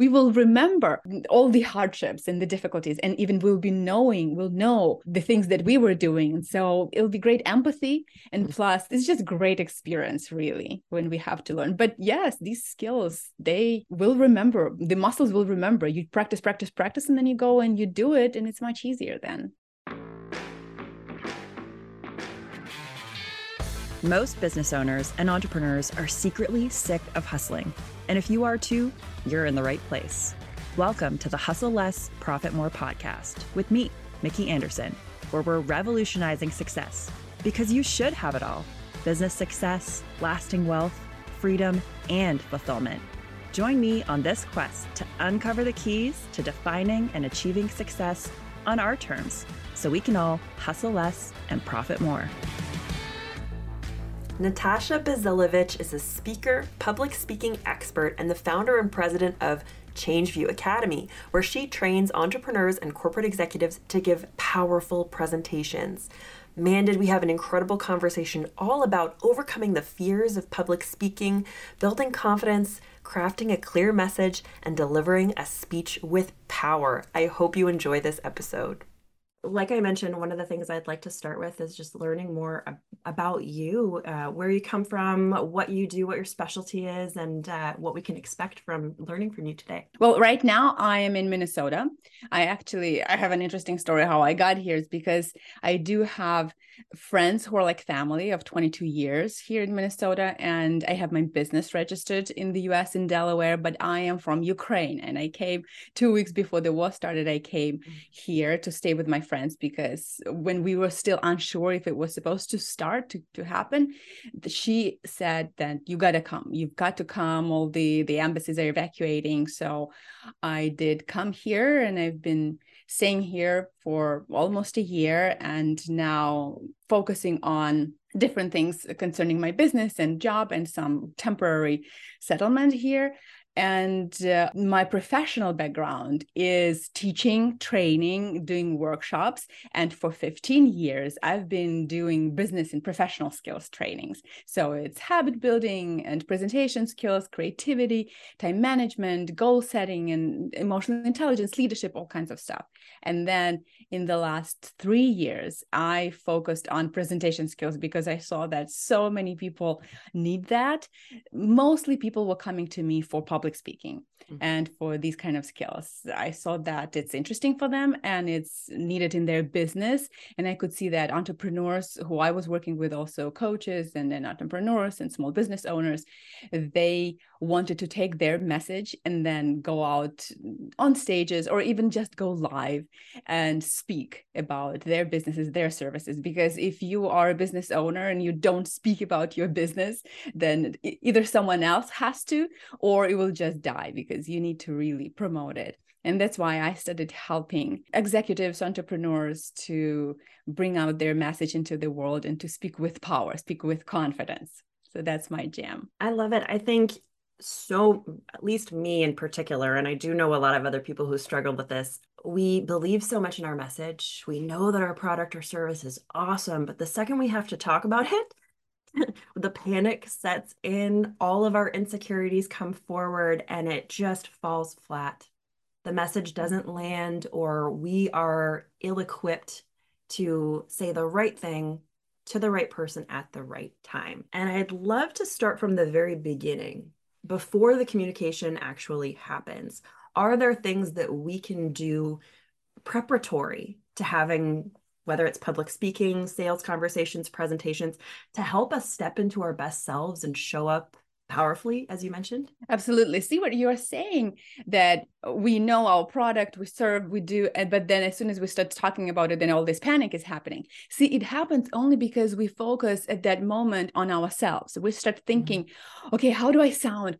we will remember all the hardships and the difficulties and even we'll be knowing we'll know the things that we were doing. So it'll be great empathy and mm-hmm. plus it's just great experience really when we have to learn. But yes these skills they will remember the muscles will remember. You practice practice practice and then you go and you do it and it's much easier then. Most business owners and entrepreneurs are secretly sick of hustling. And if you are too, you're in the right place. Welcome to the Hustle Less, Profit More podcast with me, Mikki Anderson, where we're revolutionizing success because you should have it all business success, lasting wealth, freedom, and fulfillment. Join me on this quest to uncover the keys to defining and achieving success on our terms so we can all hustle less and profit more. Natasha Bazilevych is a speaker, public speaking expert, and the founder and president of Changeview Academy, where she trains entrepreneurs and corporate executives to give powerful presentations. Man, did we have an incredible conversation all about overcoming the fears of public speaking, building confidence, crafting a clear message, and delivering a speech with power. I hope you enjoy this episode like I mentioned, one of the things I'd like to start with is just learning more ab- about you, uh, where you come from, what you do, what your specialty is, and uh, what we can expect from learning from you today. Well, right now I am in Minnesota. I actually I have an interesting story how I got here is because I do have friends who are like family of 22 years here in Minnesota, and I have my business registered in the U.S. in Delaware, but I am from Ukraine, and I came two weeks before the war started. I came mm. here to stay with my friends because when we were still unsure if it was supposed to start to, to happen she said that you got to come you've got to come all the the embassies are evacuating. So i did come here and i've been staying here for almost a year and now focusing on different things concerning my business and job and some temporary settlement here and uh, my professional background is teaching, training, doing workshops. And for 15 years, I've been doing business and professional skills trainings. So it's habit building and presentation skills, creativity, time management, goal setting, and emotional intelligence, leadership, all kinds of stuff. And then in the last three years, I focused on presentation skills because I saw that so many people need that. Mostly people were coming to me for public public speaking mm-hmm. and for these kind of skills. I saw that it's interesting for them and it's needed in their business. And I could see that entrepreneurs who I was working with, also coaches and then entrepreneurs and small business owners, they wanted to take their message and then go out on stages or even just go live and speak about their businesses, their services. Because if you are a business owner and you don't speak about your business, then either someone else has to, or it will just die because you need to really promote it. And that's why I started helping executives, entrepreneurs to bring out their message into the world and to speak with power, speak with confidence. So that's my jam. I love it. I think so at least me in particular and i do know a lot of other people who struggle with this we believe so much in our message we know that our product or service is awesome but the second we have to talk about it the panic sets in all of our insecurities come forward and it just falls flat. The message doesn't land or we are ill-equipped to say the right thing to the right person at the right time. And i'd love to start from the very beginning before the communication actually happens. Are there things that we can do preparatory to having whether it's public speaking sales conversations presentations to help us step into our best selves and show up powerfully as you mentioned. Absolutely. See what you're saying that we know our product we serve we do but then as soon as we start talking about it then all this panic is happening. See it happens only because we focus at that moment on ourselves. We start mm-hmm. thinking mm-hmm. okay how do i sound?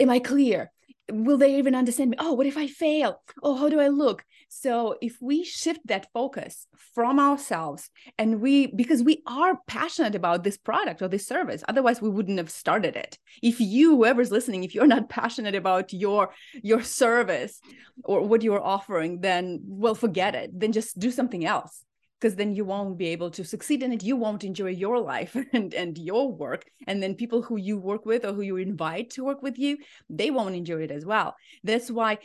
Am i clear will they even understand me? Oh what if i fail? Oh how do i look? So if we shift that focus from ourselves and we because we are passionate about this product or this service otherwise we wouldn't have started it. If you whoever's listening if you're not passionate about your your service or what you're offering then well forget it. Then just do something else because then you won't be able to succeed in it you won't enjoy your life and and your work and then people who you work with or who you invite to work with you they won't enjoy it as well. That's why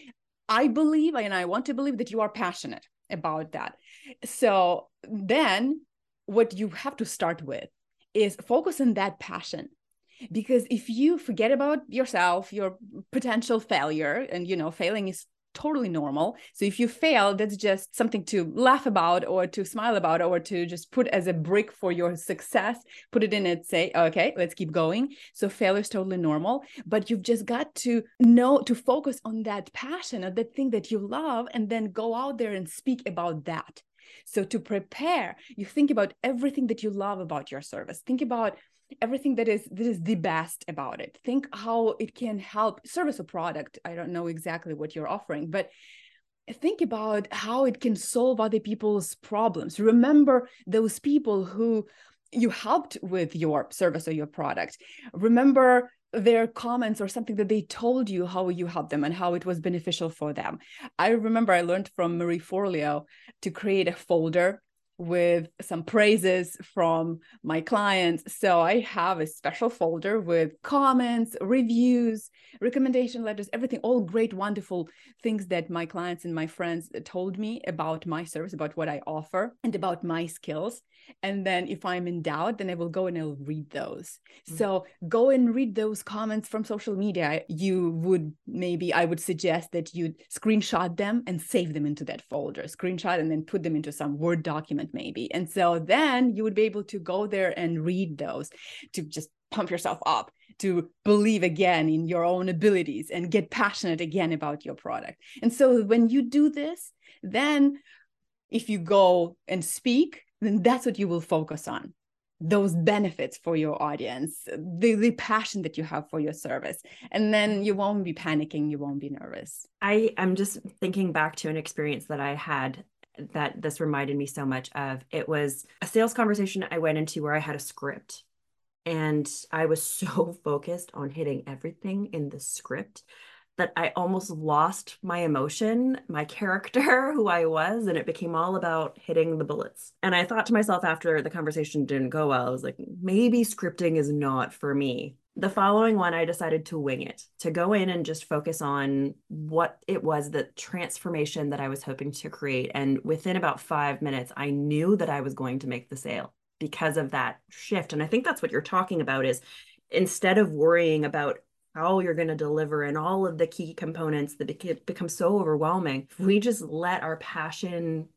i believe and i want to believe that you are passionate about that. So then what you have to start with is focus on that passion because if you forget about yourself your potential failure and you know failing is totally normal. So if you fail, that's just something to laugh about or to smile about or to just put as a brick for your success, put it in and say, okay, let's keep going. So failure is totally normal, but you've just got to know to focus on that passion or that thing that you love and then go out there and speak about that. So to prepare, you think about everything that you love about your service. Think about everything that is that is the best about it. Think how it can help service a product. I don't know exactly what you're offering but think about how it can solve other people's problems. Remember those people who you helped with your service or your product. Remember their comments or something that they told you how you helped them and how it was beneficial for them. I remember i learned from marie forleo to create a folder with some praises from my clients. So I have a special folder with comments, reviews, recommendation letters, everything, all great, wonderful things that my clients and my friends told me about my service, about what I offer, and about my skills. And then if I'm in doubt, then I will go and I'll read those. Mm-hmm. So go and read those comments from social media. You would maybe, I would suggest that you screenshot them and save them into that folder, screenshot and then put them into some Word document, maybe. And so then you would be able to go there and read those to just pump yourself up to believe again in your own abilities and get passionate again about your product. And so when you do this, then if you go and speak then that's what you will focus on those benefits for your audience the, the passion that you have for your service and then you won't be panicking you won't be nervous i i'm just thinking back to an experience that i had that this reminded me so much of it was a sales conversation i went into where i had a script and i was so focused on hitting everything in the script that I almost lost my emotion, my character, who I was, and it became all about hitting the bullets. And I thought to myself after the conversation didn't go well, I was like, maybe scripting is not for me. The following one, I decided to wing it, to go in and just focus on what it was, the transformation that I was hoping to create. And within about five minutes, I knew that I was going to make the sale because of that shift. And I think that's what you're talking about is instead of worrying about how you're going to deliver and all of the key components that become so overwhelming if we just let our passion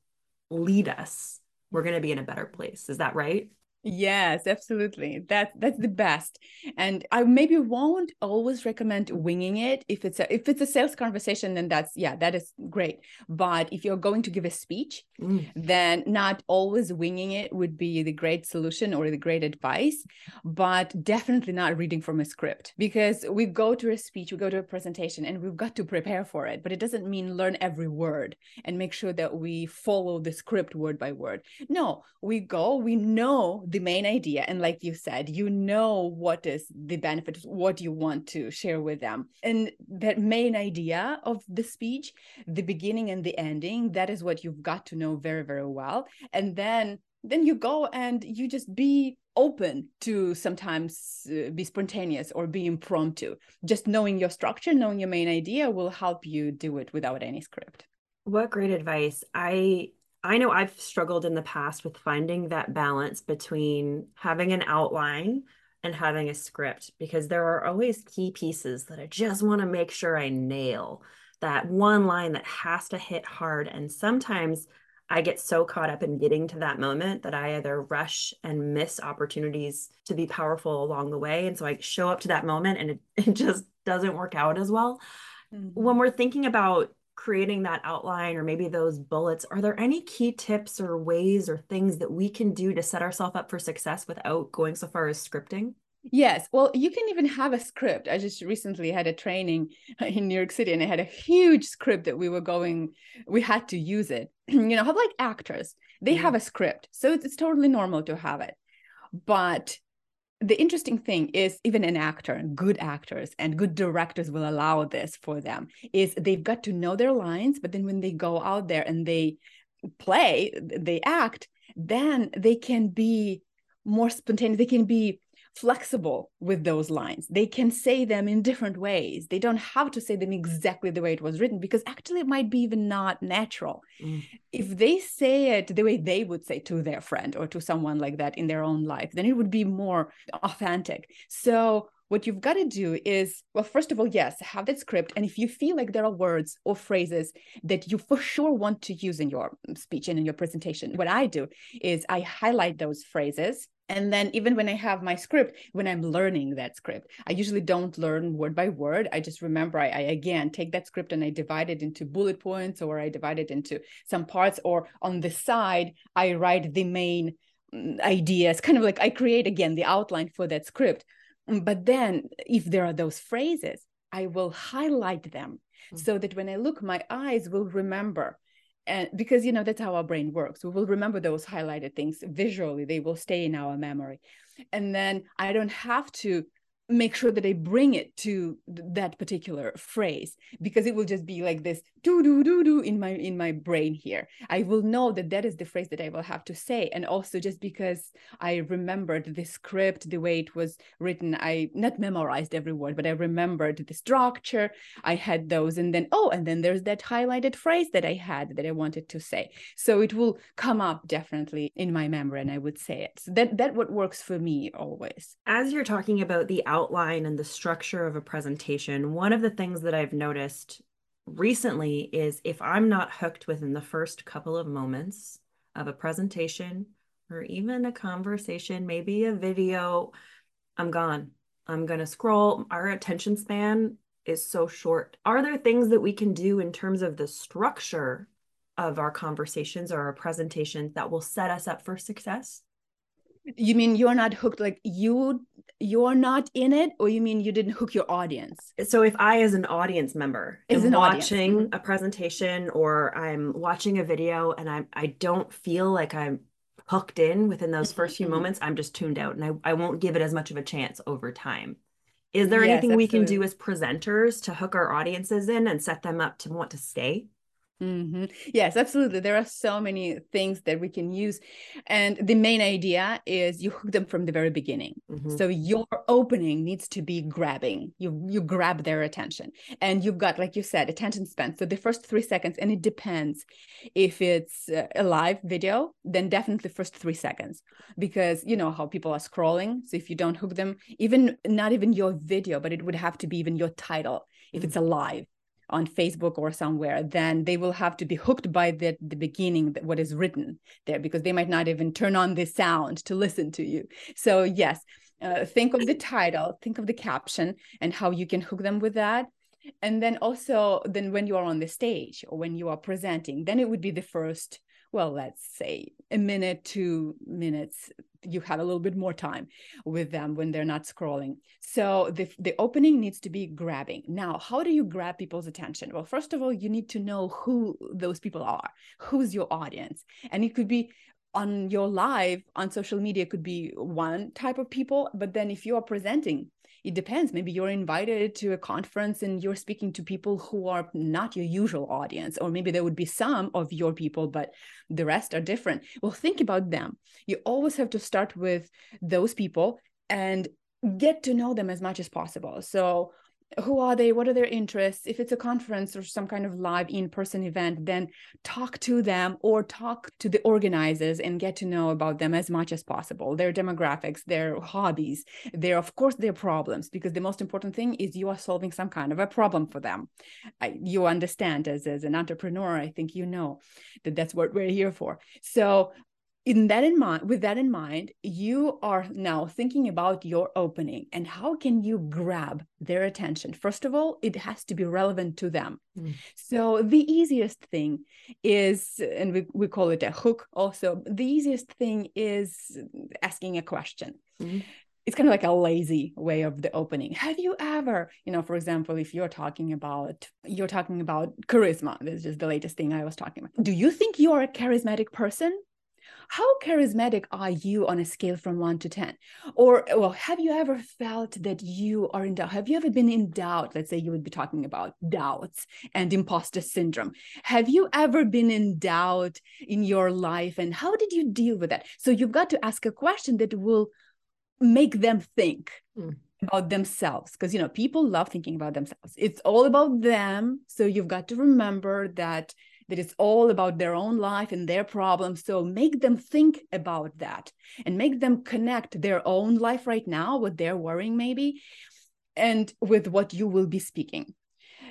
lead us we're going to be in a better place is that right Yes, absolutely. That that's the best. And I maybe won't always recommend winging it if it's a if it's a sales conversation then that's yeah, that is great. But if you're going to give a speech, mm. then not always winging it would be the great solution or the great advice, but definitely not reading from a script because we go to a speech, we go to a presentation and we've got to prepare for it, but it doesn't mean learn every word and make sure that we follow the script word by word. No, we go, we know the main idea and like you said you know what is the benefit what you want to share with them. And that main idea of the speech the beginning and the ending that is what you've got to know very very well. And then then you go and you just be open to sometimes uh, be spontaneous or be impromptu. Just knowing your structure knowing your main idea will help you do it without any script. What great advice. I I know I've struggled in the past with finding that balance between having an outline and having a script because there are always key pieces that I just want to make sure I nail. That one line that has to hit hard. And sometimes I get so caught up in getting to that moment that I either rush and miss opportunities to be powerful along the way. And so I show up to that moment and it, it just doesn't work out as well. Mm-hmm. When we're thinking about creating that outline or maybe those bullets, are there any key tips or ways or things that we can do to set ourselves up for success without going so far as scripting? Yes. Well, you can even have a script. I just recently had a training in New York City and I had a huge script that we were going, we had to use it. you know, how like actors, they mm-hmm. have a script. So it's, it's totally normal to have it. But the interesting thing is even an actor good actors and good directors will allow this for them is they've got to know their lines but then when they go out there and they play they act then they can be more spontaneous they can be flexible with those lines. They can say them in different ways. They don't have to say them exactly the way it was written because actually it might be even not natural. Mm. if they say it the way they would say to their friend or to someone like that in their own life then it would be more authentic. So what you've got to do is well first of all yes have that script. And if you feel like there are words or phrases that you for sure want to use in your speech and in your presentation what i do is i highlight those phrases and then even when i have my script when i'm learning that script i usually don't learn word by word i just remember I, I, again take that script and i divide it into bullet points or i divide it into some parts or on the side i write the main mm, ideas kind of like i create again the outline for that script but then if there are those phrases, I will highlight them mm-hmm. so that when I look, my eyes will remember. And because you know that's how our brain works. We will remember those highlighted things visually, they will stay in our memory. And then I don't have to make sure that I bring it to that particular phrase because it will just be like this do do do do in my in my brain here. I will know that that is the phrase that I will have to say, and also just because I remembered the script the way it was written, I not memorized every word, but I remembered the structure. I had those, and then oh, and then there's that highlighted phrase that I had that I wanted to say. So it will come up definitely in my memory, and I would say it. So that that what works for me always. As you're talking about the out outline and the structure of a presentation, one of the things that I've noticed recently is if I'm not hooked within the first couple of moments of a presentation or even a conversation, maybe a video, I'm gone. I'm going to scroll. Our attention span is so short. Are there things that we can do in terms of the structure of our conversations or our presentations that will set us up for success? You mean you're not hooked like you you're not in it or you mean you didn't hook your audience so if i as an audience member is watching audience. A presentation or i'm watching a video and i i don't feel like i'm hooked in within those first few mm-hmm. moments i'm just tuned out and I, I won't give it as much of a chance over time is there yes, anything absolutely. we can do as presenters to hook our audiences in and set them up to want to stay Mm-hmm. Yes, absolutely. There are so many things that we can use. And the main idea is you hook them from the very beginning. Mm-hmm. So your opening needs to be grabbing. You you grab their attention. And you've got, like you said, attention span. So the first three seconds, and it depends. If it's a live video, then definitely first three seconds. Because you know how people are scrolling. So if you don't hook them, even not even your video, but it would have to be even your title if mm-hmm. it's a live on Facebook or somewhere, then they will have to be hooked by the, the beginning, what is written there, because they might not even turn on the sound to listen to you. So, yes, uh, think of the title, think of the caption, and how you can hook them with that. And then also, then when you are on the stage or when you are presenting, then it would be the first well, let's say a minute, two minutes, you have a little bit more time with them when they're not scrolling. So the, the opening needs to be grabbing. Now, how do you grab people's attention? Well, first of all, you need to know who those people are, who's your audience. And it could be on your live on social media could be one type of people but then if you are presenting it depends. Maybe you're invited to a conference and you're speaking to people who are not your usual audience or maybe there would be some of your people but the rest are different. Well think about them. You always have to start with those people and get to know them as much as possible. So who are they? What are their interests? If it's a conference or some kind of live in-person event then talk to them or talk to the organizers and get to know about them as much as possible. Their demographics their hobbies their of course their problems because the most important thing is you are solving some kind of a problem for them. I, you understand as, as an entrepreneur i think you know that that's what we're here for. So in that in mind with that in mind you are now thinking about your opening and how can you grab their attention? First of all it has to be relevant to them. Mm. so the easiest thing is and we, we call it a hook also the easiest thing is asking a question. Mm. it's kind of like a lazy way of the opening. Have you ever you know for example if you're talking about you're talking about charisma this is just the latest thing i was talking about. Do you think you're a charismatic person how charismatic are you on a scale from one to 10? Or, well, have you ever felt that you are in doubt? Have you ever been in doubt? Let's say you would be talking about doubts and imposter syndrome. Have you ever been in doubt in your life? And how did you deal with that? So you've got to ask a question that will make them think. Mm about themselves because you know people love thinking about themselves it's all about them so you've got to remember that that it's all about their own life and their problems so make them think about that and make them connect their own life right now what they're worrying maybe and with what you will be speaking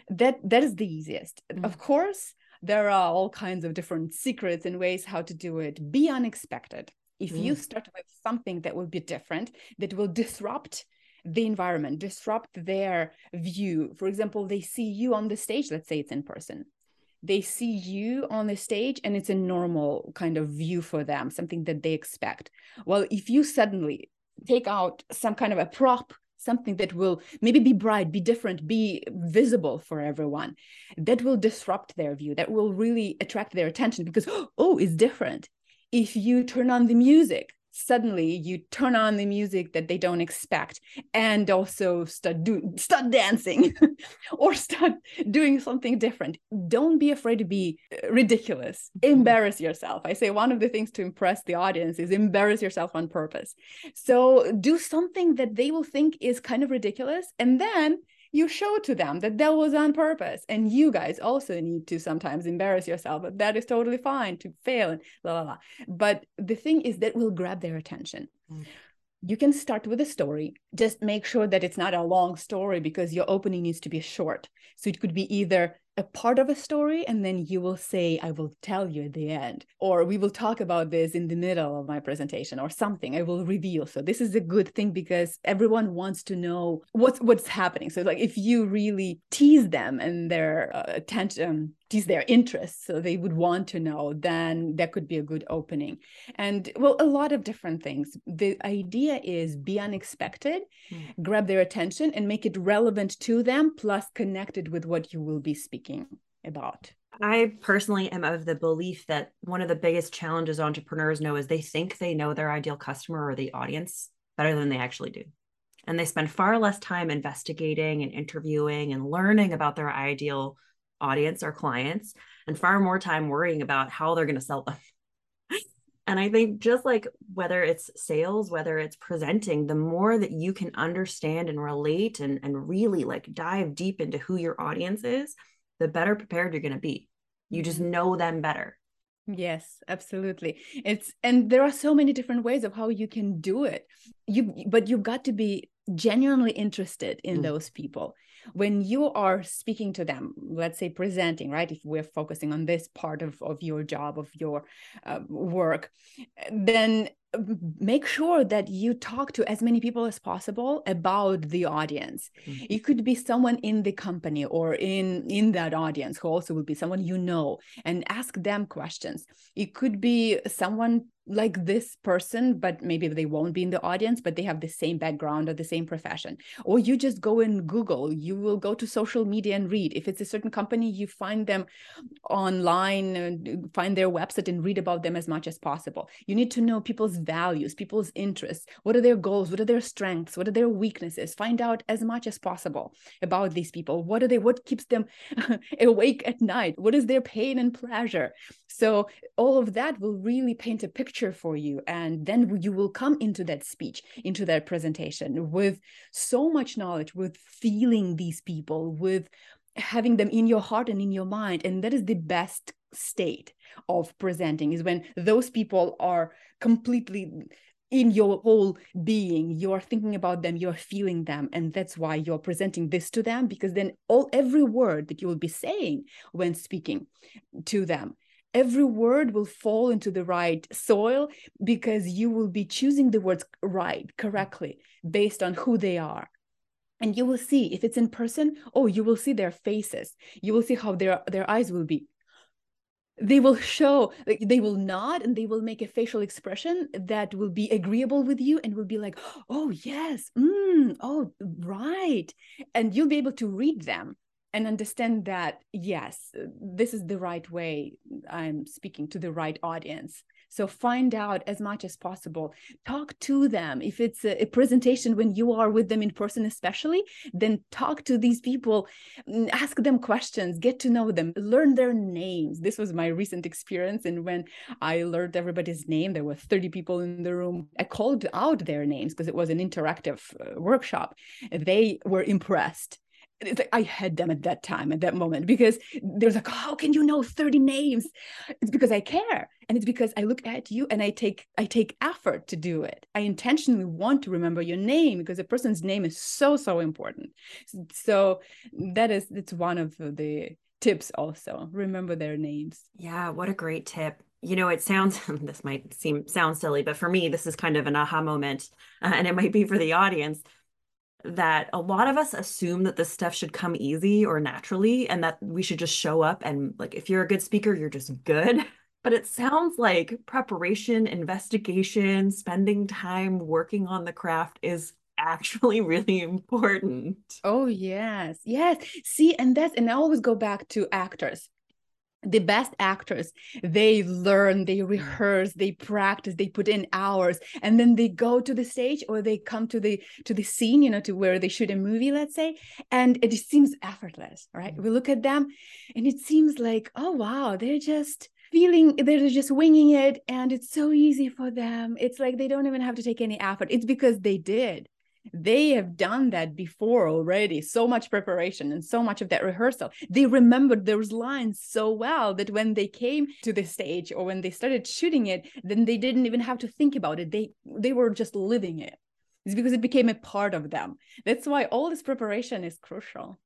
that that is the easiest mm-hmm. of course there are all kinds of different secrets and ways how to do it be unexpected if mm. you start with something that will be different that will disrupt the environment, disrupt their view. For example, they see you on the stage, let's say it's in person. They see you on the stage and it's a normal kind of view for them, something that they expect. Well, if you suddenly take out some kind of a prop, something that will maybe be bright, be different, be visible for everyone, that will disrupt their view, that will really attract their attention because, oh, it's different. If you turn on the music, suddenly you turn on the music that they don't expect and also start do start dancing or start doing something different. Don't be afraid to be uh, ridiculous. Embarrass yourself. I say one of the things to impress the audience is embarrass yourself on purpose. So do something that they will think is kind of ridiculous and then you show to them that that was on purpose and you guys also need to sometimes embarrass yourself but that is totally fine to fail and la la la. But the thing is that will grab their attention. Mm. you can start with a story. Just make sure that it's not a long story because your opening needs to be short. So it could be either a part of a story and then you will say i will tell you at the end or we will talk about this in the middle of my presentation or something i will reveal. So this is a good thing because everyone wants to know what's what's happening. So like if you really tease them and their uh, attention tease their interest so they would want to know then that could be a good opening. And well a lot of different things. The idea is be unexpected mm. grab their attention and make it relevant to them plus connected with what you will be speaking about I personally am of the belief that one of the biggest challenges entrepreneurs know is they think they know their ideal customer or the audience better than they actually do. And they spend far less time investigating and interviewing and learning about their ideal audience or clients and far more time worrying about how they're going to sell them. and I think just like whether it's sales, whether it's presenting, the more that you can understand and relate and, and really like dive deep into who your audience is, the better prepared you're going to be. You just mm-hmm. know them better. Yes, absolutely. It's and there are so many different ways of how you can do it. You but you've got to be genuinely interested in mm. those people when you are speaking to them let's say presenting right if we're focusing on this part of, of your job of your uh, work then make sure that you talk to as many people as possible about the audience mm-hmm. it could be someone in the company or in in that audience who also will be someone you know and ask them questions it could be someone like this person but maybe they won't be in the audience but they have the same background or the same profession. Or you just go and google you will go to social media and read. If it's a certain company you find them online find their website and read about them as much as possible. You need to know people's values people's interests. What are their goals? What are their strengths? What are their weaknesses? Find out as much as possible about these people. What are they what keeps them awake at night? What is their pain and pleasure so all of that will really paint a picture for you and then you will come into that speech into that presentation with so much knowledge with feeling these people with having them in your heart and in your mind and that is the best state of presenting is when those people are completely in your whole being. You're thinking about them you're feeling them and that's why you're presenting this to them because then all every word that you will be saying when speaking to them every word will fall into the right soil because you will be choosing the words right correctly based on who they are. And you will see if it's in person oh you will see their faces. You will see how their their eyes will be. They will show like they will nod and they will make a facial expression that will be agreeable with you and will be like oh yes mm, oh right. And you'll be able to read them and understand that yes this is the right way i'm speaking to the right audience So find out as much as possible. Talk to them. If it's a, a presentation when you are with them in person, especially, then talk to these people, mm, ask them questions, get to know them, learn their names. This was my recent experience. And when I learned everybody's name, there were 30 people in the room. I called out their names because it was an interactive uh, workshop. They were impressed it's like I had them at that time, at that moment, because there's like, how can you know 30 names? It's because I care. And it's because I look at you and I take I take effort to do it. I intentionally want to remember your name because a person's name is so, so important. So that is it's one of the tips also. Remember their names. Yeah, what a great tip. You know, it sounds this might seem sound silly, but for me, this is kind of an aha moment, uh, and it might be for the audience that a lot of us assume that this stuff should come easy or naturally and that we should just show up and like if you're a good speaker you're just good. But it sounds like preparation investigation spending time working on the craft is actually really important. Oh yes. Yes. See and that's and i always go back to actors the best actors they learn they mm. rehearse they practice they put in hours and then they go to the stage or they come to the to the scene you know to where they shoot a movie let's say and it seems effortless right mm-hmm. we look at them and it seems like oh wow they're just feeling they're just winging it and it's so easy for them it's like they don't even have to take any effort it's because they did they have done that before already. So much preparation and so much of that rehearsal. They remembered those lines so well that when they came to the stage or when they started shooting it then they didn't even have to think about it. They they were just living it. It's because it became a part of them. That's why all this preparation is crucial.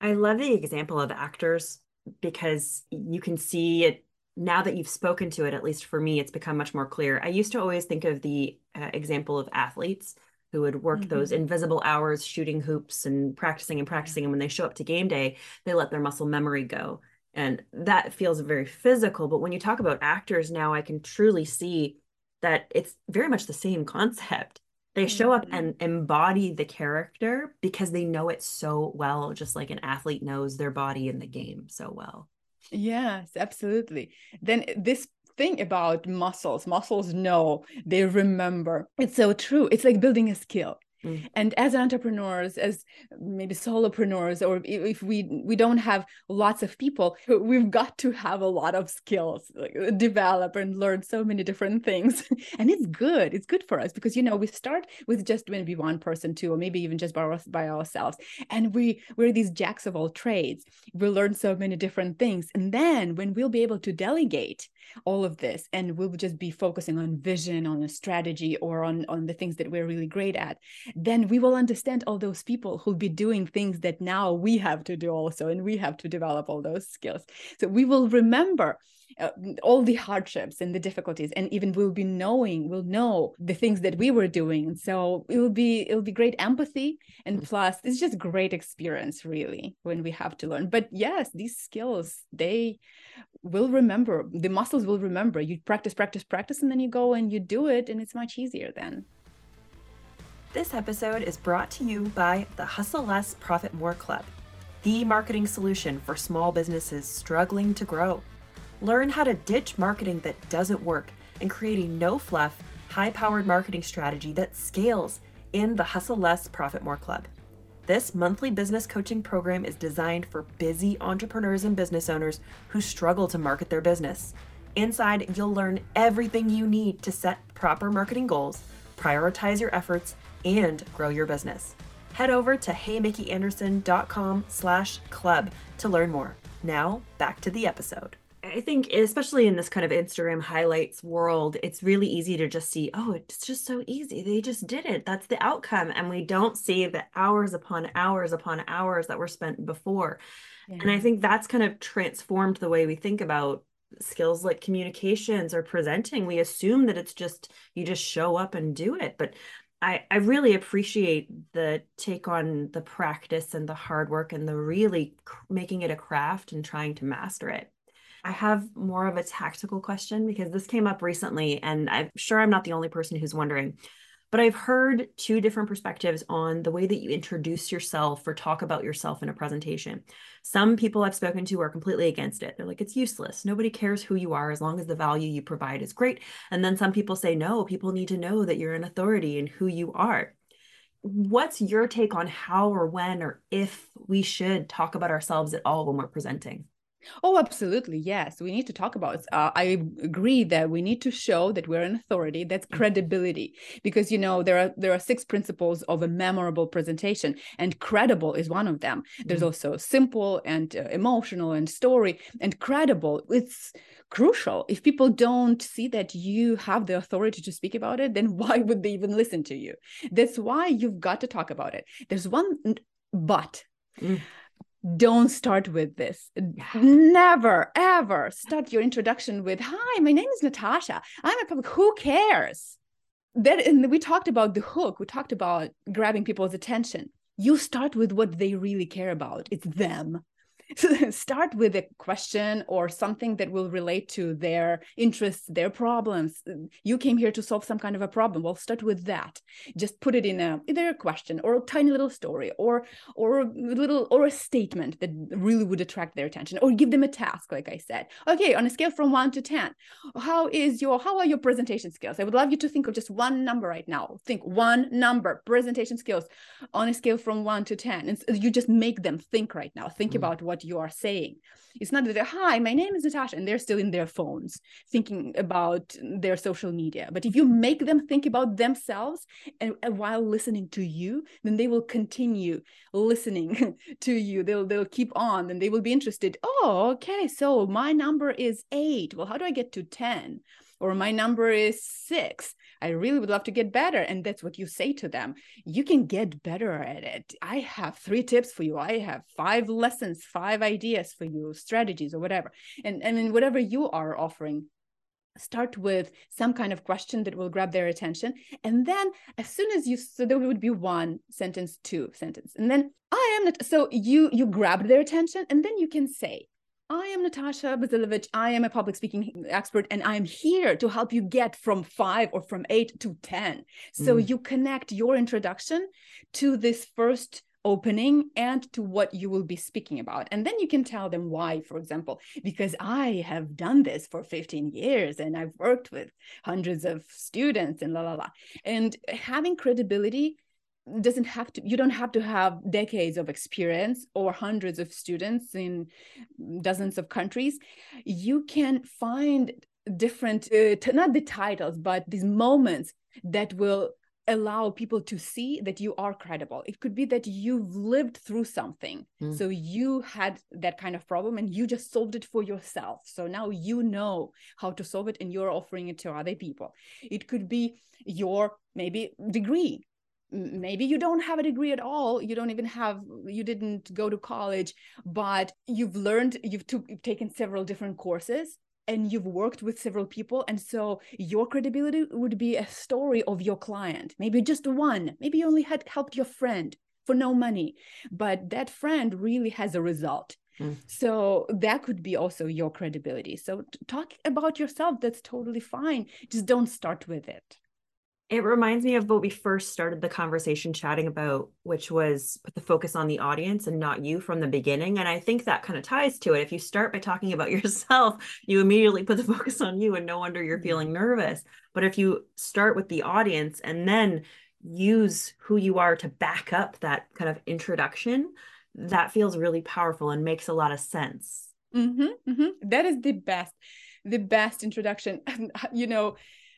I love the example of actors because you can see it now that you've spoken to it at least for me it's become much more clear. I used to always think of the uh, example of athletes who would work mm-hmm. those invisible hours shooting hoops and practicing and practicing. And when they show up to game day, they let their muscle memory go. And that feels very physical. But when you talk about actors now, I can truly see that it's very much the same concept. They show up mm-hmm. and embody the character because they know it so well, just like an athlete knows their body in the game so well. Yes, absolutely. Then this thing about muscles muscles know they remember it's so true it's like building a skill Mm. And as entrepreneurs, as maybe solopreneurs, or if we we don't have lots of people, we've got to have a lot of skills, like develop and learn so many different things. and it's good. It's good for us because you know we start with just maybe one person, too or maybe even just by, by ourselves, and we we're these jacks of all trades. We learn so many different things, and then when we'll be able to delegate all of this, and we'll just be focusing on vision, on a strategy, or on on the things that we're really great at then we will understand all those people who'll be doing things that now we have to do also and we have to develop all those skills. So we will remember uh, all the hardships and the difficulties and even we'll be knowing we'll know the things that we were doing. So it will be it'll be great empathy and plus it's just great experience really when we have to learn. But yes these skills they will remember the muscles will remember. You practice practice practice and then you go and you do it and it's much easier then. This episode is brought to you by the Hustle Less, Profit More Club, the marketing solution for small businesses struggling to grow. Learn how to ditch marketing that doesn't work and create a no fluff, high powered marketing strategy that scales in the Hustle Less, Profit More Club. This monthly business coaching program is designed for busy entrepreneurs and business owners who struggle to market their business. Inside, you'll learn everything you need to set proper marketing goals, prioritize your efforts, and grow your business. Head over to heymikkianderson.com slash club to learn more. Now, back to the episode. I think, especially in this kind of Instagram highlights world, it's really easy to just see, oh, it's just so easy. They just did it. That's the outcome. And we don't see the hours upon hours upon hours that were spent before. Yeah. And I think that's kind of transformed the way we think about skills like communications or presenting. We assume that it's just, you just show up and do it. But I, I really appreciate the take on the practice and the hard work and the really making it a craft and trying to master it. I have more of a tactical question because this came up recently, and I'm sure I'm not the only person who's wondering but I've heard two different perspectives on the way that you introduce yourself or talk about yourself in a presentation. Some people I've spoken to are completely against it. They're like, it's useless. Nobody cares who you are as long as the value you provide is great. And then some people say, no, people need to know that you're an authority and who you are. What's your take on how or when or if we should talk about ourselves at all when we're presenting? Oh, absolutely. Yes. We need to talk about uh, I agree that we need to show that we're an authority. That's mm. credibility because, you know, there are, there are six principles of a memorable presentation and credible is one of them. There's mm. also simple and uh, emotional and story and credible. It's crucial. If people don't see that you have the authority to speak about it, then why would they even listen to you? That's why you've got to talk about it. There's one but. Mm don't start with this. Never, ever start your introduction with, Hi, my name is Natasha. I'm a public. Who cares? That and we talked about the hook. We talked about grabbing people's attention. You start with what they really care about. It's them. start with a question or something that will relate to their interests their problems. You came here to solve some kind of a problem. Well start with that. Just put it in a either a question or a tiny little story or or a little or a statement that really would attract their attention or give them a task like i said. Okay on a scale from 1 to 10 how is your how are your presentation skills? I would love you to think of just one number right now. Think one number presentation skills on a scale from 1 to 10 and you just make them think right now. Think mm. about what what you are saying. It's not that they're, hi, my name is Natasha, and they're still in their phones thinking about their social media. But if you make them think about themselves and, and while listening to you, then they will continue listening to you. They'll they'll keep on and they will be interested. Oh, okay. So my number is eight. Well, how do I get to 10? Or my number is six I really would love to get better. And that's what you say to them. You can get better at it. I have three tips for you. I have five lessons, five ideas for you, strategies or whatever. And, and in whatever you are offering, start with some kind of question that will grab their attention and then as soon as you so there would be one sentence two sentence and then i am not so you you grab their attention and then you can say I am Natasha Bazilevych. I am a public speaking expert, and I'm here to help you get from five or from eight to 10. So mm. you connect your introduction to this first opening and to what you will be speaking about. And then you can tell them why, for example, because I have done this for 15 years and I've worked with hundreds of students and la la la. And having credibility doesn't have to you don't have to have decades of experience or hundreds of students in dozens of countries. You can find different uh, not the titles but these moments that will allow people to see that you are credible. It could be that you've lived through something. Mm. so you had that kind of problem and you just solved it for yourself. So now you know how to solve it and you're offering it to other people. It could be your maybe degree maybe you don't have a degree at all you don't even have you didn't go to college but you've learned you've, took, you've taken several different courses and you've worked with several people and so your credibility would be a story of your client maybe just one maybe you only had helped your friend for no money but that friend really has a result Mm. So that could be also your credibility. So talk about yourself. That's totally fine. Just don't start with it. It reminds me of what we first started the conversation chatting about, which was put the focus on the audience and not you from the beginning. And I think that kind of ties to it. If you start by talking about yourself, you immediately put the focus on you, and no wonder you're mm-hmm. feeling nervous. But if you start with the audience and then use who you are to back up that kind of introduction, that feels really powerful and makes a lot of sense. Mm-hmm, mm-hmm. That is the best, the best introduction. you know,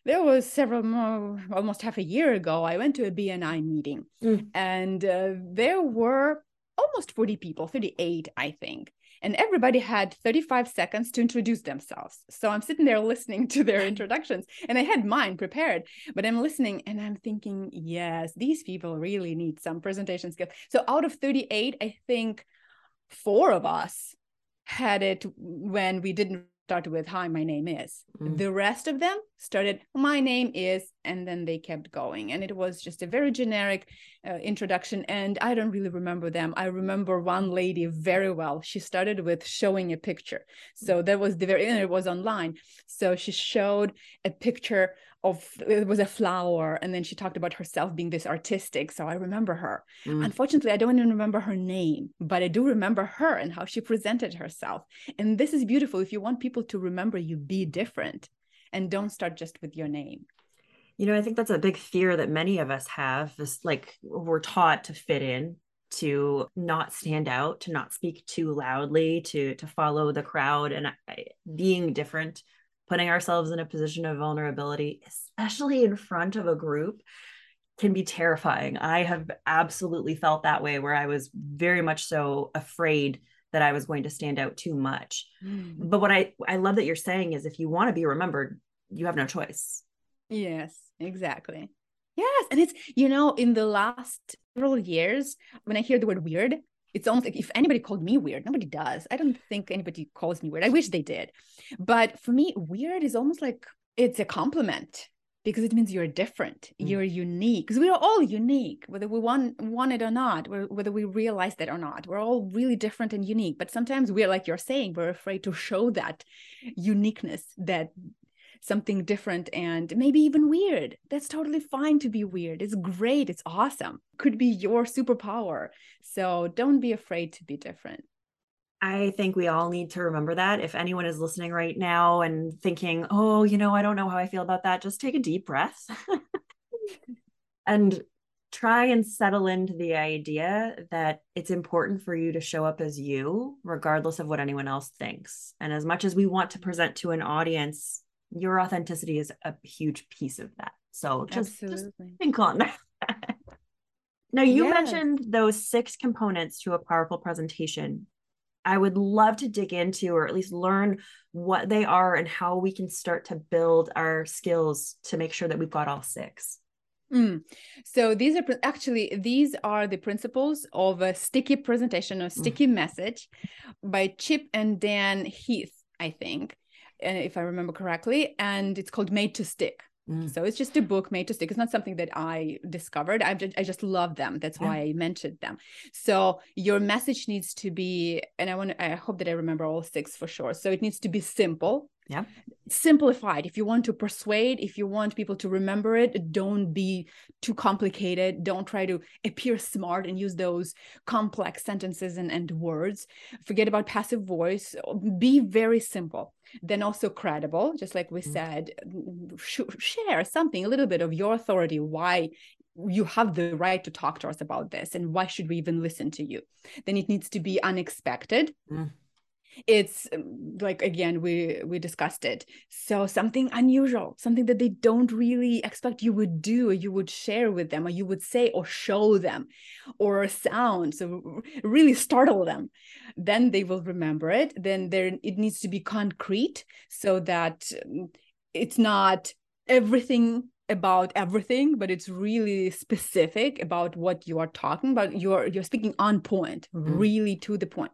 there was several more almost half a year ago i went to a bni meeting mm. and uh, there were almost 40 people 38 i think and everybody had 35 seconds to introduce themselves so i'm sitting there listening to their introductions and i had mine prepared but i'm listening and i'm thinking yes these people really need some presentation skills so out of 38 i think four of us had it when we didn't started with hi my name is. Mm. the rest of them started my name is and then they kept going. And it was just a very generic uh, introduction and i don't really remember them. I remember one lady very well. She started with showing a picture. So that was the very and it was online. So she showed a picture of it was a flower and then she talked about herself being this artistic so i remember her. Mm. unfortunately i don't even remember her name but i do remember her and how she presented herself. And this is beautiful. If you want people to remember you be different and don't start just with your name. You know i think that's a big fear that many of us have is like we're taught to fit in to not stand out to not speak too loudly to to follow the crowd and being different putting ourselves in a position of vulnerability, especially in front of a group, can be terrifying. I have absolutely felt that way where I was very much so afraid that I was going to stand out too much. Mm. But what I I love that you're saying is if you want to be remembered, you have no choice. Yes, exactly. Yes, and it's you know in the last several years when I hear the word weird, it's almost like if anybody called me weird, nobody does. I don't think anybody calls me weird. I wish they did. But for me, weird is almost like it's a compliment because it means you're different, mm. you're unique. Because we are all unique, whether we want, want it or not, whether we realize that or not. We're all really different and unique. But sometimes we're like you're saying, we're afraid to show that uniqueness, that something different and maybe even weird. That's totally fine to be weird. It's great. It's awesome. Could be your superpower. So don't be afraid to be different. I think we all need to remember that. If anyone is listening right now and thinking, oh, you know, I don't know how I feel about that, just take a deep breath and try and settle into the idea that it's important for you to show up as you, regardless of what anyone else thinks. And as much as we want to present to an audience your authenticity is a huge piece of that. So just, just think on that. now, you yes. mentioned those six components to a powerful presentation. I would love to dig into or at least learn what they are and how we can start to build our skills to make sure that we've got all six. Mm. So these are actually these are the principles of a sticky presentation or mm. sticky mm. message by Chip and Dan Heath, I think if I remember correctly, and it's called Made to Stick. Mm. So it's just a book made to stick. It's not something that I discovered. I just, I just love them. That's yeah. why I mentioned them. So your message needs to be, and I want, I hope that I remember all six for sure. So it needs to be simple. Yeah. Simplified. If you want to persuade, if you want people to remember it, don't be too complicated. Don't try to appear smart and use those complex sentences and, and words. Forget about passive voice. Be very simple then also credible just like we mm-hmm. said sh- share something a little bit of your authority why you have the right to talk to us about this and why should we even listen to you. Then it needs to be unexpected. Mm it's um, like again we we discussed it. So something unusual something that they don't really expect you would do or you would share with them or you would say or show them or sound so really startle them. Then they will remember it then there it needs to be concrete so that um, it's not everything about everything but it's really specific about what you are talking about. You're you're speaking on point mm-hmm. really to the point.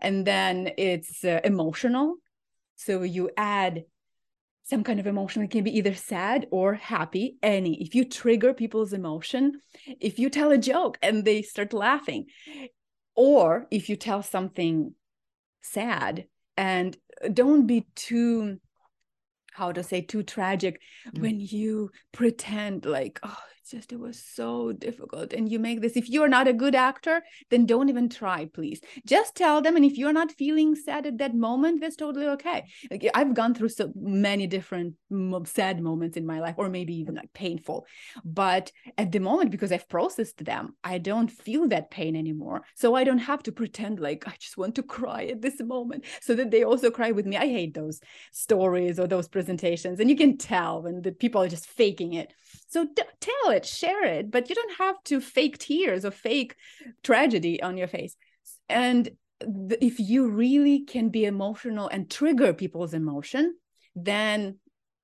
And then it's uh, emotional. So you add some kind of emotion it can be either sad or happy any. If you trigger people's emotion if you tell a joke and they start laughing or if you tell something sad and don't be too how to say too tragic mm. when you pretend like oh just it was so difficult. And you make this if you're not a good actor then don't even try please. Just tell them and if you're not feeling sad at that moment that's totally okay. Like i've gone through so many different sad moments in my life or maybe even like painful. But at the moment because i've processed them i don't feel that pain anymore. So i don't have to pretend like i just want to cry at this moment so that they also cry with me. I hate those stories or those presentations and you can tell when the people are just faking it. So tell it, share it, but you don't have to fake tears or fake tragedy on your face. And th- if you really can be emotional and trigger people's emotion, then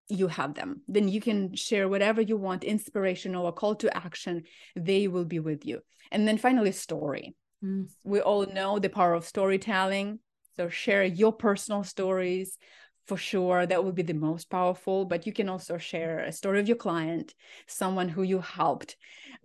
you have them. Then you can share whatever you want, inspirational or call to action. They will be with you. And then finally, story. Mm. We all know the power of storytelling. So share your personal stories for sure that would be the most powerful but you can also share a story of your client someone who you helped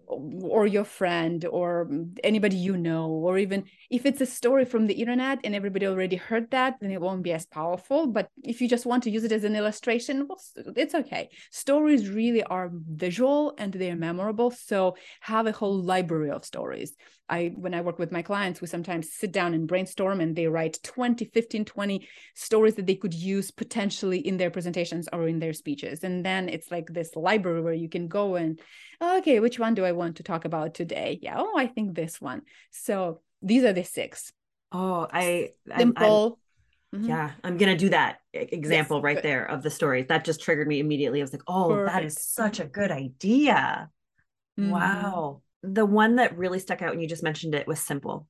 or your friend or anybody you know or even if it's a story from the internet and everybody already heard that then it won't be as powerful. But if you just want to use it as an illustration well it's okay. Stories really are visual and they're memorable. So have a whole library of stories. I when i work with my clients we sometimes sit down and brainstorm and they write 20 15 20 stories that they could use potentially in their presentations or in their speeches. And then it's like this library where you can go and okay, which one do I want to talk about today? Yeah, oh, I think this one. So these are the six. Oh, I simple. I'm, I'm, mm-hmm. Yeah, I'm gonna do that example yes, right good. there of the stories. That just triggered me immediately. I was like, oh, Perfect. that is such a good idea. Mm-hmm. Wow. The one that really stuck out when you just mentioned it was simple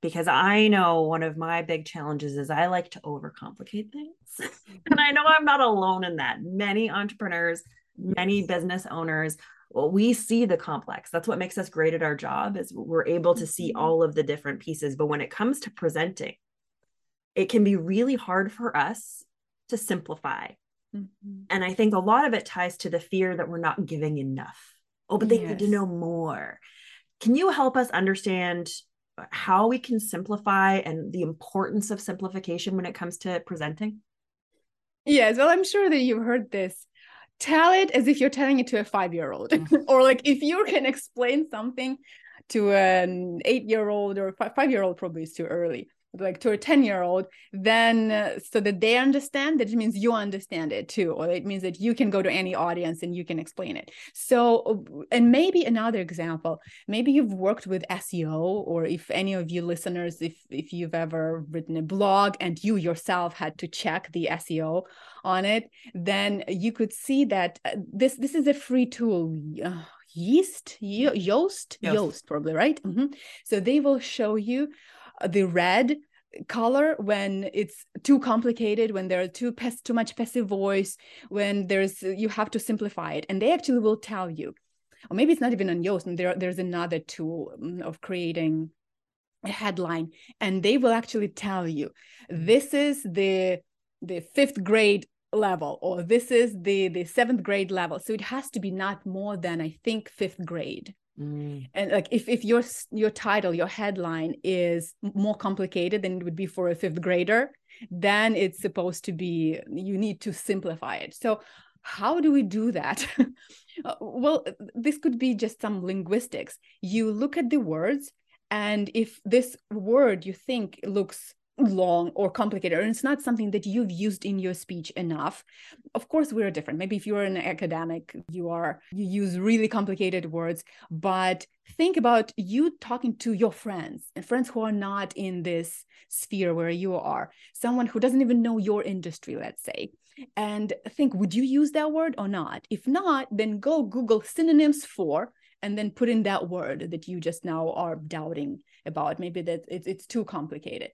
because I know one of my big challenges is I like to overcomplicate things. and I know I'm not alone in that. Many entrepreneurs, many business owners well, we see the complex. That's what makes us great at our job is we're able to see mm-hmm. all of the different pieces. But when it comes to presenting, it can be really hard for us to simplify. Mm-hmm. And I think a lot of it ties to the fear that we're not giving enough. Oh, but they yes. need to know more. Can you help us understand how we can simplify and the importance of simplification when it comes to presenting? Yes, well, I'm sure that you've heard this tell it as if you're telling it to a five year old mm. or like if you can explain something to an eight year old or five year old probably is too early like to a 10 year old then uh, so that they understand that it means you understand it too or it means that you can go to any audience and you can explain it. So and maybe another example maybe you've worked with seo or if any of you listeners if if you've ever written a blog and you yourself had to check the seo on it then you could see that uh, this this is a free tool uh, yeast yoast. Yoast probably right? Mm-hmm. so they will show you the red color when it's too complicated when there are too too much passive voice when there's you have to simplify it. And they actually will tell you. Or maybe it's not even on Yoast and there, there's another tool mm, of creating a headline and they will actually tell you this is the the fifth grade level or this is the the seventh grade level. So it has to be not more than i think fifth grade Mm. And like if, if your your title, your headline is more complicated than it would be for a fifth grader, then it's supposed to be you need to simplify it. So how do we do that? Uh, well, this could be just some linguistics. You look at the words, and if this word you think looks long or complicated or it's not something that you've used in your speech enough. Of course we're different. Maybe if you're an academic you are you use really complicated words but think about you talking to your friends and friends who are not in this sphere where you are. Someone who doesn't even know your industry let's say. And think would you use that word or not? If not then go google synonyms for and then put in that word that you just now are doubting about. Maybe that it's, it's too complicated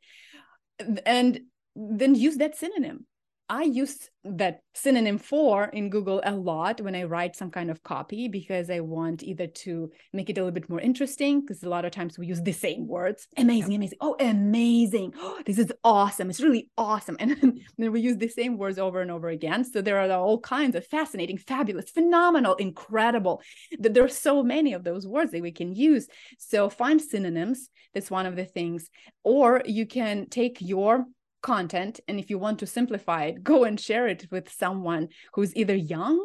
and then use that synonym I use that synonym for in Google a lot when I write some kind of copy because I want either to make it a little bit more interesting because a lot of times we use the same words. Amazing, amazing. Oh, amazing. Oh, this is awesome. It's really awesome. And then we use the same words over and over again. So there are all kinds of fascinating, fabulous, phenomenal, incredible. There are so many of those words that we can use. So find synonyms. That's one of the things. Or you can take your content and if you want to simplify it go and share it with someone who's either young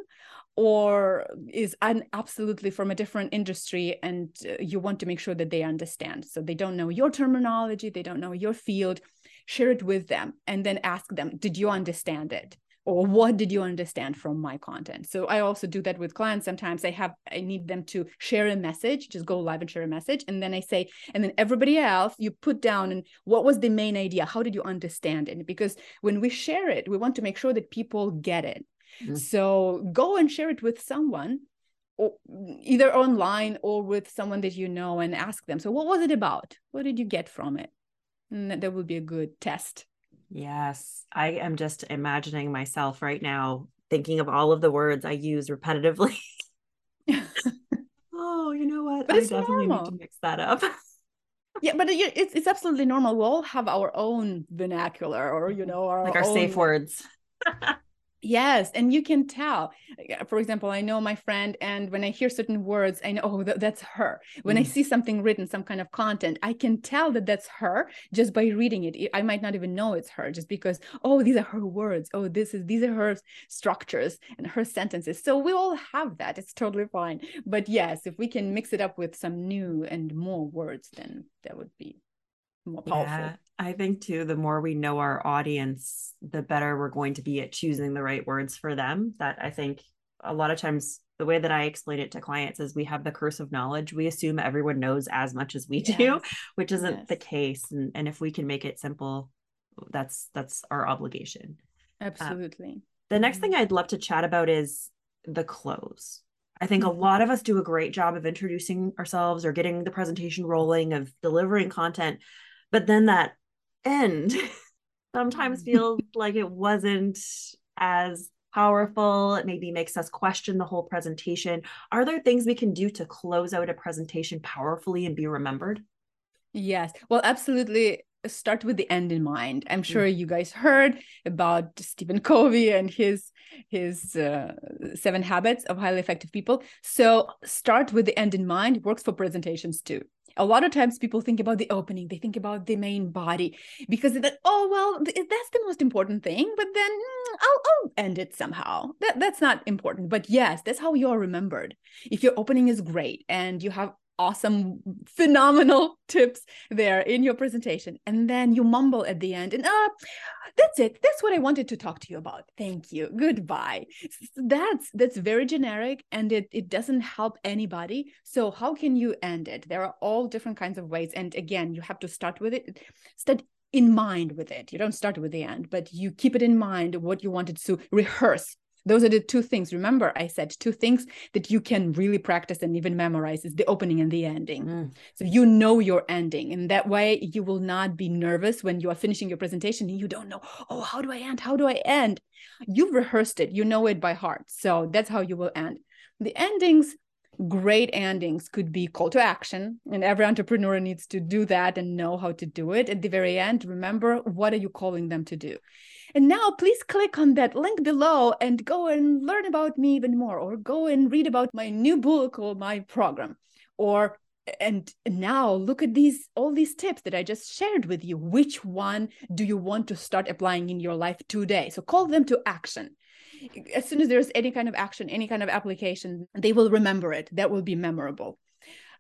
or is an absolutely from a different industry and uh, you want to make sure that they understand. So they don't know your terminology they don't know your field. Share it with them and then ask them did you understand it or what did you understand from my content? So i also do that with clients. Sometimes i have i need them to share a message just go live and share a message. And then i say and then everybody else you put down and what was the main idea? How did you understand it? Because when we share it we want to make sure that people get it. Mm-hmm. so go and share it with someone or either online or with someone that you know and ask them so what was it about? What did you get from it? And that, that would be a good test Yes, I am just imagining myself right now thinking of all of the words I use repetitively. oh, you know what? But I definitely normal. need to mix that up. yeah, but it's it's absolutely normal. We all have our own vernacular, or you mm-hmm. know, our like our own... safe words. Yes, and you can tell. For example, I know my friend, and when I hear certain words, I know, oh, th- that's her. When mm. I see something written, some kind of content, I can tell that that's her just by reading it. I might not even know it's her just because, oh, these are her words. Oh, this is these are her structures and her sentences. So we all have that. It's totally fine. But yes, if we can mix it up with some new and more words, then that would be more powerful. Yeah, I think too, the more we know our audience, the better we're going to be at choosing the right words for them. That I think a lot of times the way that I explain it to clients is we have the curse of knowledge. We assume everyone knows as much as we yes. do, which isn't yes. the case. And, and if we can make it simple, that's that's our obligation. Absolutely. Um, the next thing mm-hmm. I'd love to chat about is the close. I think a mm-hmm. lot of us do a great job of introducing ourselves or getting the presentation rolling, of delivering content but then that end sometimes feels like it wasn't as powerful. It maybe makes us question the whole presentation. Are there things we can do to close out a presentation powerfully and be remembered? Yes. Well absolutely. Start with the end in mind. I'm sure mm. you guys heard about stephen covey and his his uh, seven habits of highly effective people. So start with the end in mind. It works for presentations too a lot of times people think about the opening they think about the main body because that oh well that's the most important thing but then mm, I'll, I'll end it somehow. That, that's not important but yes that's how you're remembered. If your opening is great and you have awesome, phenomenal tips there in your presentation. And then you mumble at the end, and uh, that's it. That's what I wanted to talk to you about. Thank you. Goodbye. That's that's very generic and it, it doesn't help anybody. So how can you end it? There are all different kinds of ways. And again, you have to start with it. Start in mind with it. You don't start with the end, but you keep it in mind what you wanted to rehearse those are the two things. Remember i said two things that you can really practice and even memorize is the opening and the ending. Mm. so you know your ending and that way you will not be nervous when you are finishing your presentation and you don't know oh how do i end? How do i end? You've rehearsed it. You know it by heart. So that's how you will end. The endings great endings could be call to action and every entrepreneur needs to do that and know how to do it. At the very end remember what are you calling them to do and now please click on that link below and go and learn about me even more, or go and read about my new book or my program. Or and now look at these all these tips that I just shared with you. Which one do you want to start applying in your life today? So call them to action. As soon as there's any kind of action, any kind of application, they will remember it. That will be memorable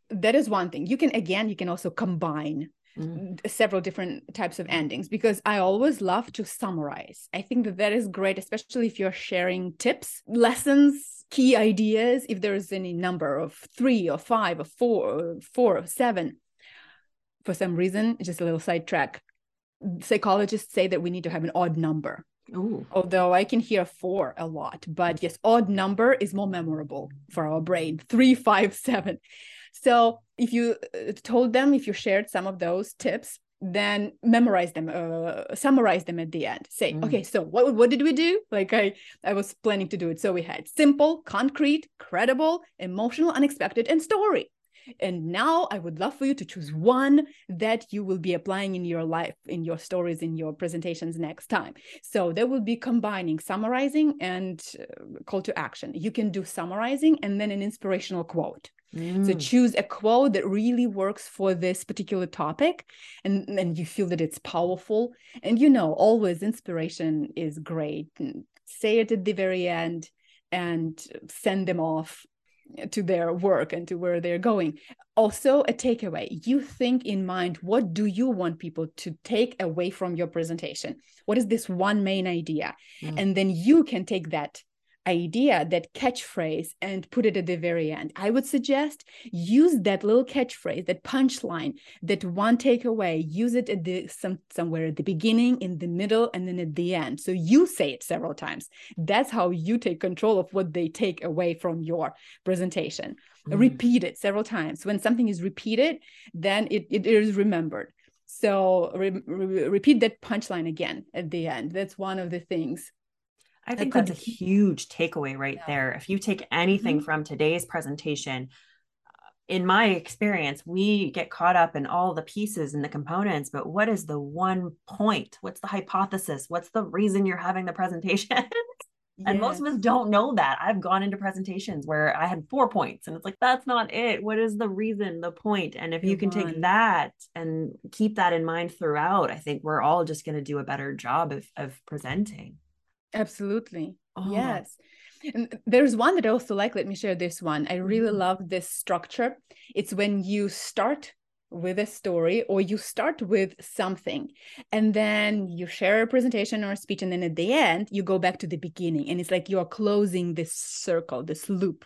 that is one thing you can again you can also combine mm. several different types of endings because I always love to summarize. I think that that is great, especially if you're sharing tips, lessons, key ideas. If there's any number of three or five or four or four or seven, for some reason, just a little sidetrack. Psychologists say that we need to have an odd number. Ooh. Although I can hear four a lot, but yes, odd number is more memorable for our brain. Three, five, seven. So if you uh, told them, if you shared some of those tips, then memorize them, uh, summarize them at the end. Say, mm. okay, so what what did we do? Like I I was planning to do it. So we had simple, concrete, credible, emotional, unexpected, and story. And now I would love for you to choose one that you will be applying in your life, in your stories, in your presentations next time. So there will be combining summarizing and uh, call to action. You can do summarizing and then an inspirational quote. Mm. So choose a quote that really works for this particular topic and, and you feel that it's powerful. And you know, always inspiration is great. And say it at the very end and send them off to their work and to where they're going also a takeaway you think in mind what do you want people to take away from your presentation what is this one main idea mm. and then you can take that idea, that catchphrase, and put it at the very end. I would suggest use that little catchphrase, that punchline, that one takeaway. Use it at the some somewhere at the beginning, in the middle, and then at the end. So you say it several times. That's how you take control of what they take away from your presentation. Mm. Repeat it several times. When something is repeated, then it, it is remembered. So re- re- repeat that punchline again at the end. That's one of the things I think that's a huge takeaway right yeah. there. If you take anything mm-hmm. from today's presentation, in my experience, we get caught up in all the pieces and the components, but what is the one point? What's the hypothesis? What's the reason you're having the presentation? and most of us don't know that. I've gone into presentations where I had four points and it's like, that's not it. What is the reason, the point? And if you can take that and keep that in mind throughout, I think we're all just going to do a better job of, of presenting. Absolutely. Oh. Yes. And there's one that I also like. Let me share this one. I really mm-hmm. love this structure. It's when you start with a story or you start with something and then you share a presentation or a speech and then at the end you go back to the beginning and it's like you're closing this circle this loop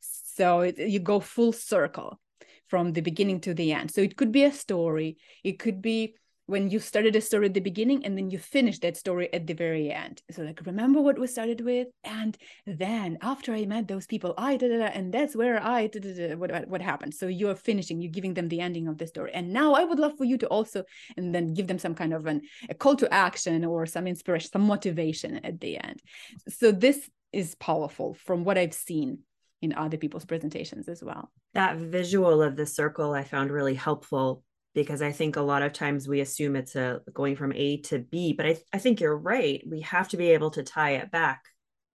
so it, you go full circle from the beginning to the end so it could be a story it could be when you started a story at the beginning and then you finish that story at the very end. So like remember what we started with, and then after I met those people, I da, da, da, and that's where I da, da, da, what what happened. So you're finishing, you're giving them the ending of the story, and now I would love for you to also and then give them some kind of an a call to action or some inspiration, some motivation at the end. So this is powerful from what I've seen in other people's presentations as well. That visual of the circle I found really helpful because I think a lot of times we assume it's a going from A to B, but I, I think you're right. We have to be able to tie it back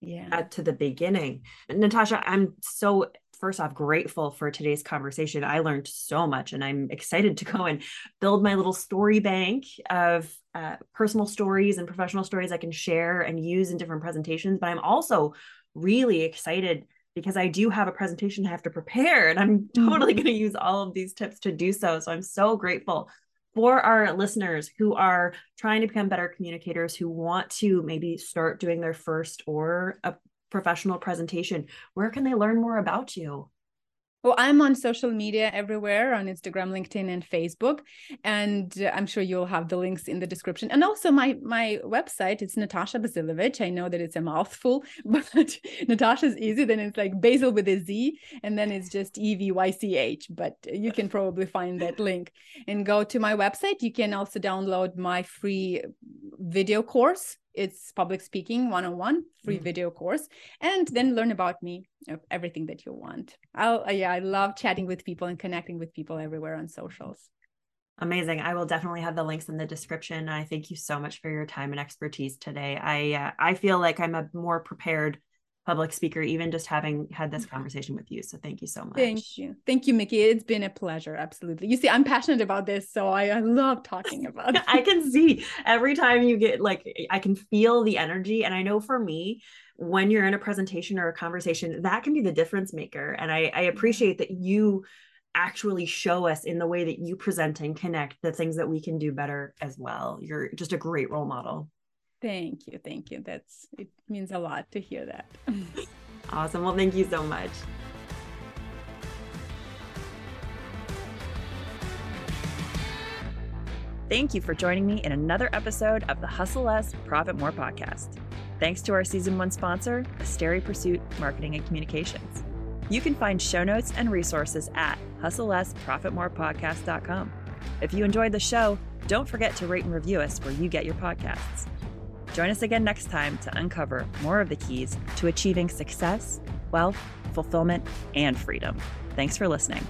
yeah. to the beginning. Natasha, I'm so first off grateful for today's conversation. I learned so much and I'm excited to go and build my little story bank of uh, personal stories and professional stories I can share and use in different presentations. But I'm also really excited because I do have a presentation I have to prepare and I'm totally mm-hmm. going to use all of these tips to do so. So I'm so grateful for our listeners who are trying to become better communicators, who want to maybe start doing their first or a professional presentation. Where can they learn more about you? Well, I'm on social media everywhere on Instagram, LinkedIn, and Facebook, and uh, I'm sure you'll have the links in the description. And also my my website. It's Natasha Bazilevych. I know that it's a mouthful, but Natasha's easy. Then it's like Basil with a Z, and then it's just E V Y C H. But you can probably find that link and go to my website. You can also download my free video course it's public speaking 101 free mm. video course and then learn about me everything that you want. I'll uh, yeah i love chatting with people and connecting with people everywhere on socials. Amazing. I will definitely have the links in the description. I thank you so much for your time and expertise today. I uh, i feel like i'm a more prepared public speaker, even just having had this mm-hmm. conversation with you. So thank you so much. Thank you. Thank you, Mikki. It's been a pleasure. Absolutely. You see, I'm passionate about this. So I, I love talking about it. I can see every time you get like, I can feel the energy. And I know for me, when you're in a presentation or a conversation, that can be the difference maker. And I, I mm-hmm. appreciate that you actually show us in the way that you present and connect the things that we can do better as well. You're just a great role model. Thank you. Thank you. That's it means a lot to hear that. awesome. Well, thank you so much. Thank you for joining me in another episode of the Hustle Less, Profit More podcast. Thanks to our season one sponsor, Asteri Pursuit Marketing and Communications. You can find show notes and resources at hustlelessprofitmorepodcast.com. If you enjoyed the show, don't forget to rate and review us where you get your podcasts. Join us again next time to uncover more of the keys to achieving success, wealth, fulfillment, and freedom. Thanks for listening.